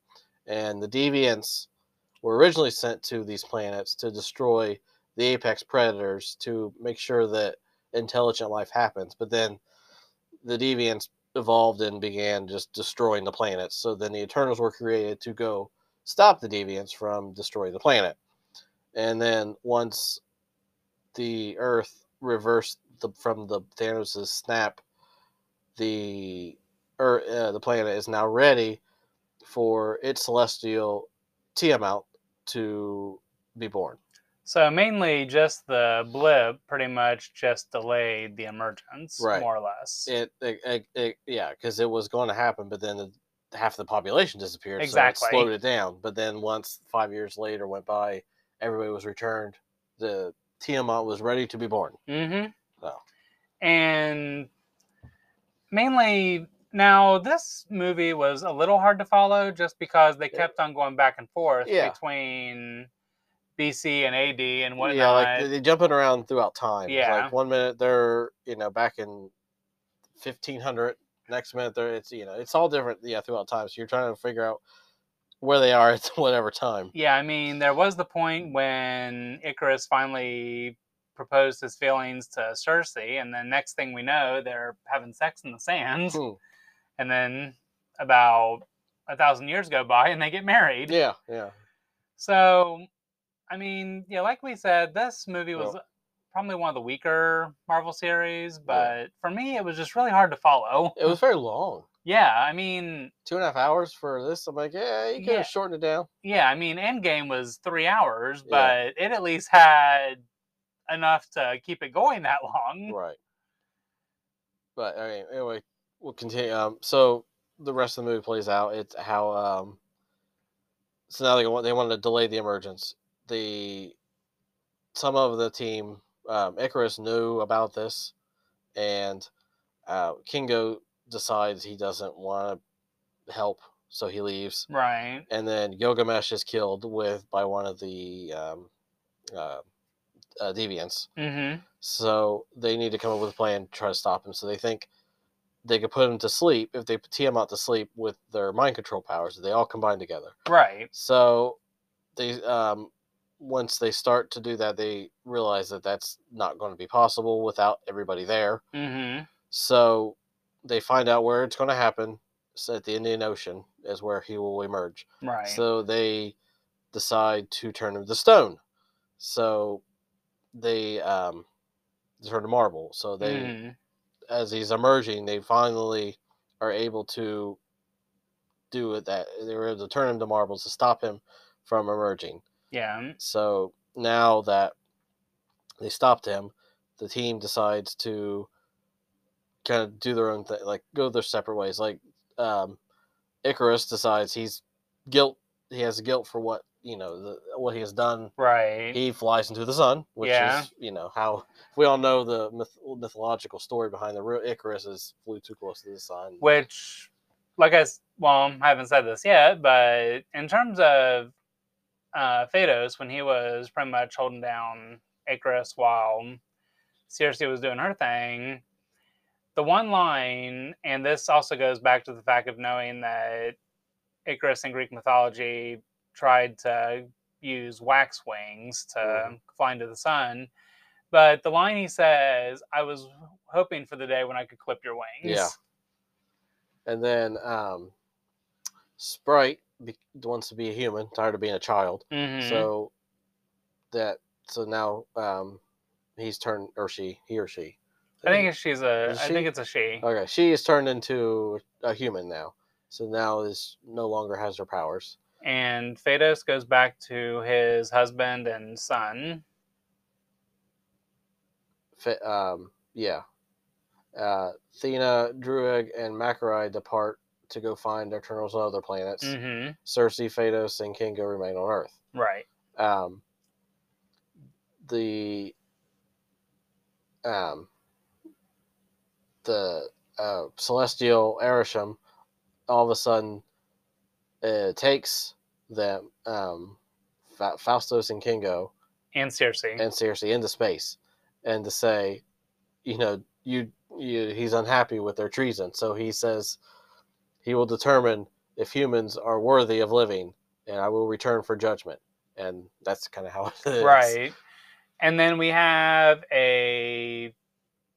And the deviants were originally sent to these planets to destroy the apex predators to make sure that intelligent life happens. But then the deviants evolved and began just destroying the planets. So then the Eternals were created to go stop the deviants from destroying the planet. And then once the Earth reversed the, from the Thanos' snap, the Earth, uh, the planet is now ready for its celestial Tiamut to be born. So mainly just the blip pretty much just delayed the emergence, Right. more or less. It, it, it, it yeah, because it was going to happen, but then the, half the population disappeared, Exactly. so it slowed it down. But then once five years later went by, everybody was returned. The Tiamut was ready to be born. Mm-hmm. So. And mainly now this movie was a little hard to follow just because they kept on going back and forth Yeah. between BC and AD and whatnot. Yeah, like they- they're jumping around throughout time. It's Yeah. Like one minute they're you know back in fifteen hundred, next minute they're it's you know it's all different yeah throughout time. So you're trying to figure out where they are at whatever time. Yeah, I mean, there was the point when Ikaris finally proposed his feelings to Sersi, and then next thing we know, they're having sex in the sands, Hmm. and then about a thousand years go by, and they get married. Yeah, yeah. So, I mean, yeah, like we said, this movie was Well- probably one of the weaker Marvel series, but for me, it was just really hard to follow. It was very long. Yeah, I mean, Two and a half hours for this. I'm like, yeah, you could Yeah. have shortened it down. yeah, I mean, Endgame was three hours, Yeah. but it at least had enough to keep it going that long. Right. But I mean, anyway, we'll continue. Um, so the rest of the movie plays out. It's how um. So now they want they wanted to delay the emergence. The some of the team, um, Ikaris knew about this, and uh, Kingo decides he doesn't want to help, so he leaves. Right. And then Gilgamesh is killed with by one of the um, uh, uh, deviants. Mm-hmm. So they need to come up with a plan to try to stop him. So they think they could put him to sleep if they put Tiamut to sleep with their mind control powers. They all combine together. Right. So they um, once they start to do that, they realize that that's not going to be possible without everybody there. Mm-hmm. So they find out where it's going to happen. So at the Indian Ocean is where he will emerge. Right. So they decide to turn him to stone. So they um, turn to marble. So they, Mhm. as he's emerging, they finally are able to do it. That they were able to turn him to marbles to stop him from emerging. Yeah. So now that they stopped him, the team decides to kind of do their own thing, like go their separate ways. Like um, Ikaris decides he's guilt. He has guilt for what you know the, what he has done. Right. He flies into the sun, which Yeah. is you know how we all know the myth, mythological story behind the real Icarus is flew too close to the sun. Which, like I, well, I haven't said this yet, but in terms of uh, Phastos, when he was pretty much holding down Ikaris while Sersi was doing her thing, the one line, and this also goes back to the fact of knowing that Icarus in Greek mythology tried to use wax wings to Mhm. fly into the sun. But the line he says, I was hoping for the day when I could clip your wings. Yeah. And then um, Sprite be, wants to be a human, tired of being a child. Mhm. So that so now um, he's turned or she he or she. I think she's a. Is I she? think it's a she. Okay, she is turned into a human now. So now is no longer has her powers. And Phastos goes back to his husband and son. Um, yeah. Uh, Thena, Druig, and Makkari depart to go find Eternals on other planets. hmm Sersi, Phastos, and Kingo remain on Earth. Right. Um, the um, the uh, celestial Arishem all of a sudden uh, takes them um, Fa- Phastos and Kingo And Sersi. and Sersi into space, and to say, you know, you, you he's unhappy with their treason, so he says he will determine if humans are worthy of living, and I will return for judgment, and that's kind of how it is. Right. And then we have a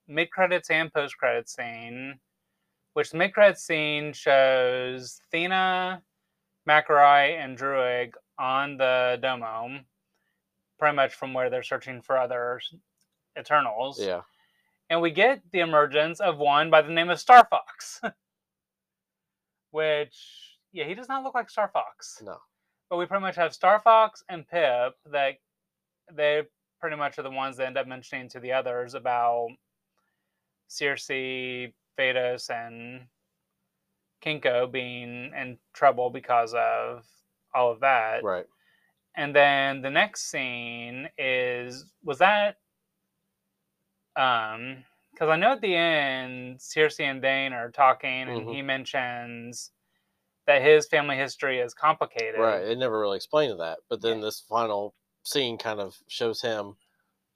mid credits and post credits scene, which the mid credits scene shows Thena, Makkari, and Druig on the Domo, pretty much from where they're searching for other Eternals. Yeah. And we get the emergence of one by the name of Star Fox. which, yeah, he does not look like Star Fox No. but we pretty much have Star Fox and Pip that they pretty much are the ones that end up mentioning to the others about Sersi, Phastos, and Kingo being in trouble because of all of that. Right. And then the next scene is was that um because I know at the end Sersi and Dane are talking and Mhm. he mentions that his family history is complicated. Right. It never really explained that, but then this final scene kind of shows him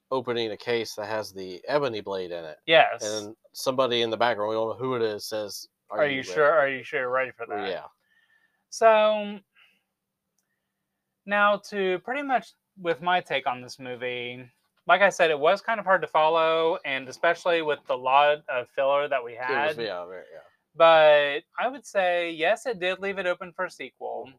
opening a case that has the ebony blade in it, Yes. and somebody in the background, we don't know who it is, says, are, you, ready?" sure? Are you sure you're ready for that? Yeah. So now to pretty much with my take on this movie, like I said, it was kind of hard to follow, and especially with the lot of filler that we had. was, yeah. Yeah. But I would say yes, it did leave it open for a sequel.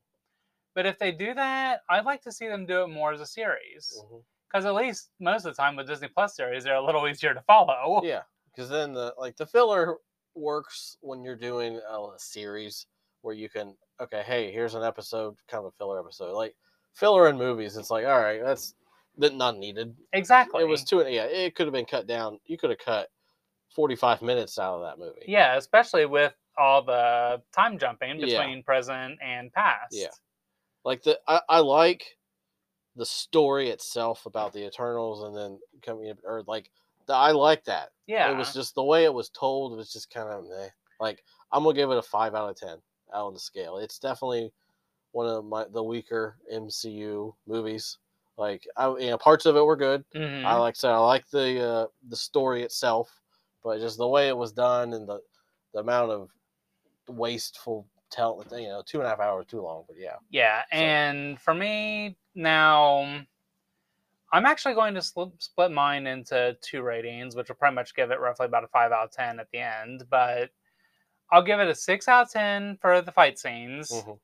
But if they do that, I'd like to see them do it more as a series. Mm-hmm. Because at least most of the time with Disney Plus series, they're a little easier to follow. Yeah, because then the like the filler works when you're doing a, series where you can okay, hey, here's an episode, kind of a filler episode. Like filler in movies, it's like all right, that's that not needed. Exactly. It was too yeah, it could have been cut down. You could have cut 45 minutes out of that movie. Yeah, especially with all the time jumping Yeah. between present and past. Yeah. Like the I, I like the story itself about the Eternals and then coming or like the, I like that. Yeah. It was just the way it was told was just kind of meh. Like I'm gonna give it a five out of ten out on the scale. It's definitely one of my the weaker MCU movies. Like I, you know, parts of it were good. Mhm. I like so I like the uh, the story itself, but just the way it was done and the the amount of wasteful tell you know two and a half hours too long. But yeah, Yeah, So- and for me now, I'm actually going to split, split mine into two ratings, which will pretty much give it roughly about a five out of ten at the end. But I'll give it a six out of ten for the fight scenes, Mhm.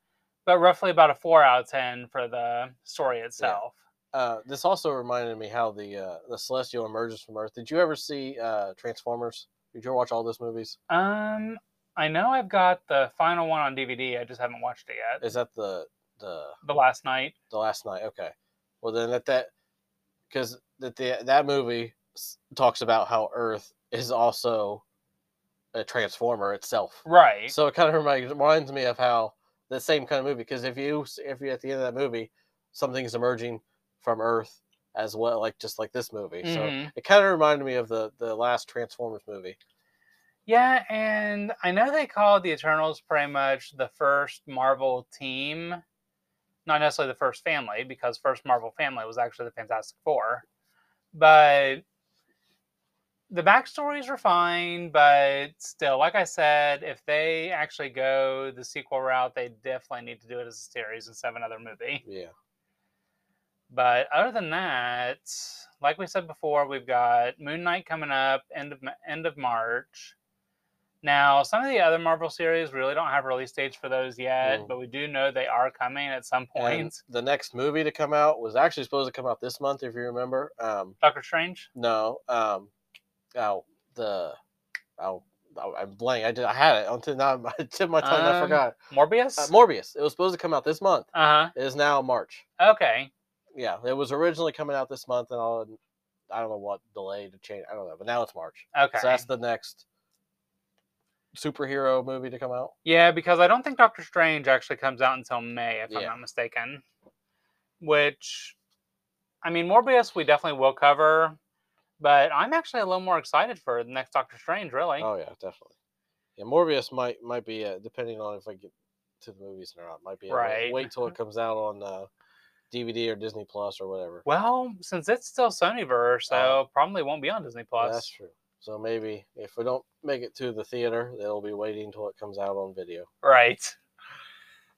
but roughly about a four out of ten for the story itself. Uh, this also reminded me how the uh, the celestial emerges from Earth. Did you ever see uh, Transformers? Did you ever watch all those movies? Um, I know I've got the final one on DVD. I just haven't watched it yet. Is that the the the Last Knight. the Last Knight? Okay. Well, then at that because that the that movie talks about how Earth is also a transformer itself. Right. So it kind of reminds, reminds me of how the same kind of movie. Because if you if you at the end of that movie, something's emerging from Earth as well, like just like this movie. So Mhm. it kind of reminded me of the the last Transformers movie. Yeah, and I know they called the Eternals pretty much the first Marvel team, not necessarily the first family, because first Marvel family was actually the Fantastic Four. But the backstories were fine, but still, like I said, if they actually go the sequel route, they definitely need to do it as a series instead of another movie. Yeah. But other than that, like we said before, we've got Moon Knight coming up end of end of March. Now, some of the other Marvel series really don't have release dates for those yet, Mm. but we do know they are coming at some And point. the next movie to come out was actually supposed to come out this month, if you remember. Um, Doctor Strange. no, um, oh the oh. oh, I'm blank. I did. I had it until now. My tip my tongue. I Um, forgot. Morbius. Uh, Morbius. It was supposed to come out this month. uh huh. It is now March. Okay. Yeah, it was originally coming out this month, and all. I don't know what delay to change. I don't know, but now it's March. Okay. So that's the next superhero movie to come out. Yeah, because I don't think Doctor Strange actually comes out until May, if I'm not mistaken. Which, I mean, Morbius we definitely will cover, but I'm actually a little more excited for the next Doctor Strange, really. Oh yeah, definitely. Yeah, Morbius might might be uh, depending on if I get to the movies or not. Might be Right. Wait, till it comes out on uh, DVD or Disney Plus or whatever. Well, since it's still Sonyverse, so Oh. probably won't be on Disney Plus. That's true. So maybe if we don't make it to the theater, they'll be waiting until it comes out on video. Right.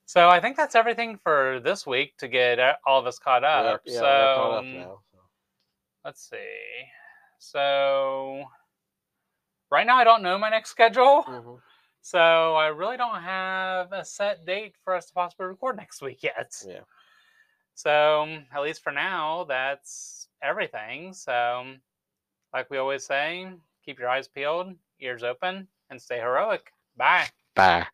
So I think that's everything for this week to get uh, all of us caught up. yeah, so caught up um, now. so. let's see. So right now I don't know my next schedule. Mhm. So I really don't have a set date for us to possibly record next week yet. Yeah. So at least for now, that's everything. So like we always say, keep your eyes peeled, ears open, and stay heroic. Bye. Bye.